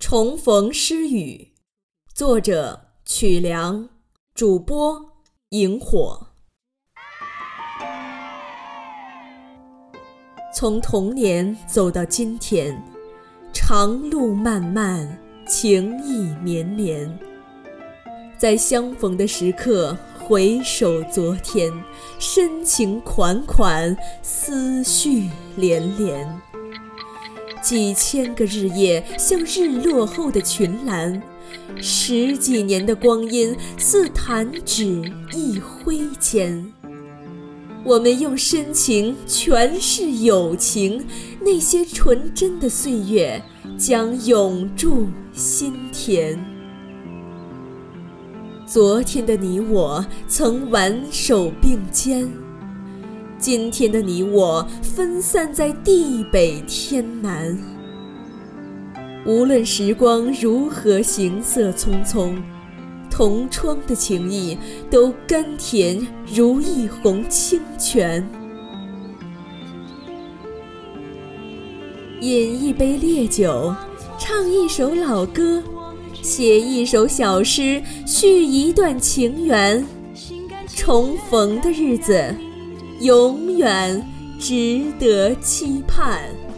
重逢诗语，作者曲梁，主播萤火。从童年走到今天，长路漫漫，情意绵绵。在相逢的时刻，回首昨天，深情款款，思绪连连。几千个日夜，像日落后的群岚；十几年的光阴，似弹指一挥间。我们用深情诠释友情，那些纯真的岁月将永驻心田。昨天的你我曾挽手并肩。今天的你我分散在地北天南，无论时光如何行色匆匆，同窗的情谊都甘甜如一泓清泉。饮一杯烈酒，唱一首老歌，写一首小诗，续一段情缘，重逢的日子。永远值得期盼。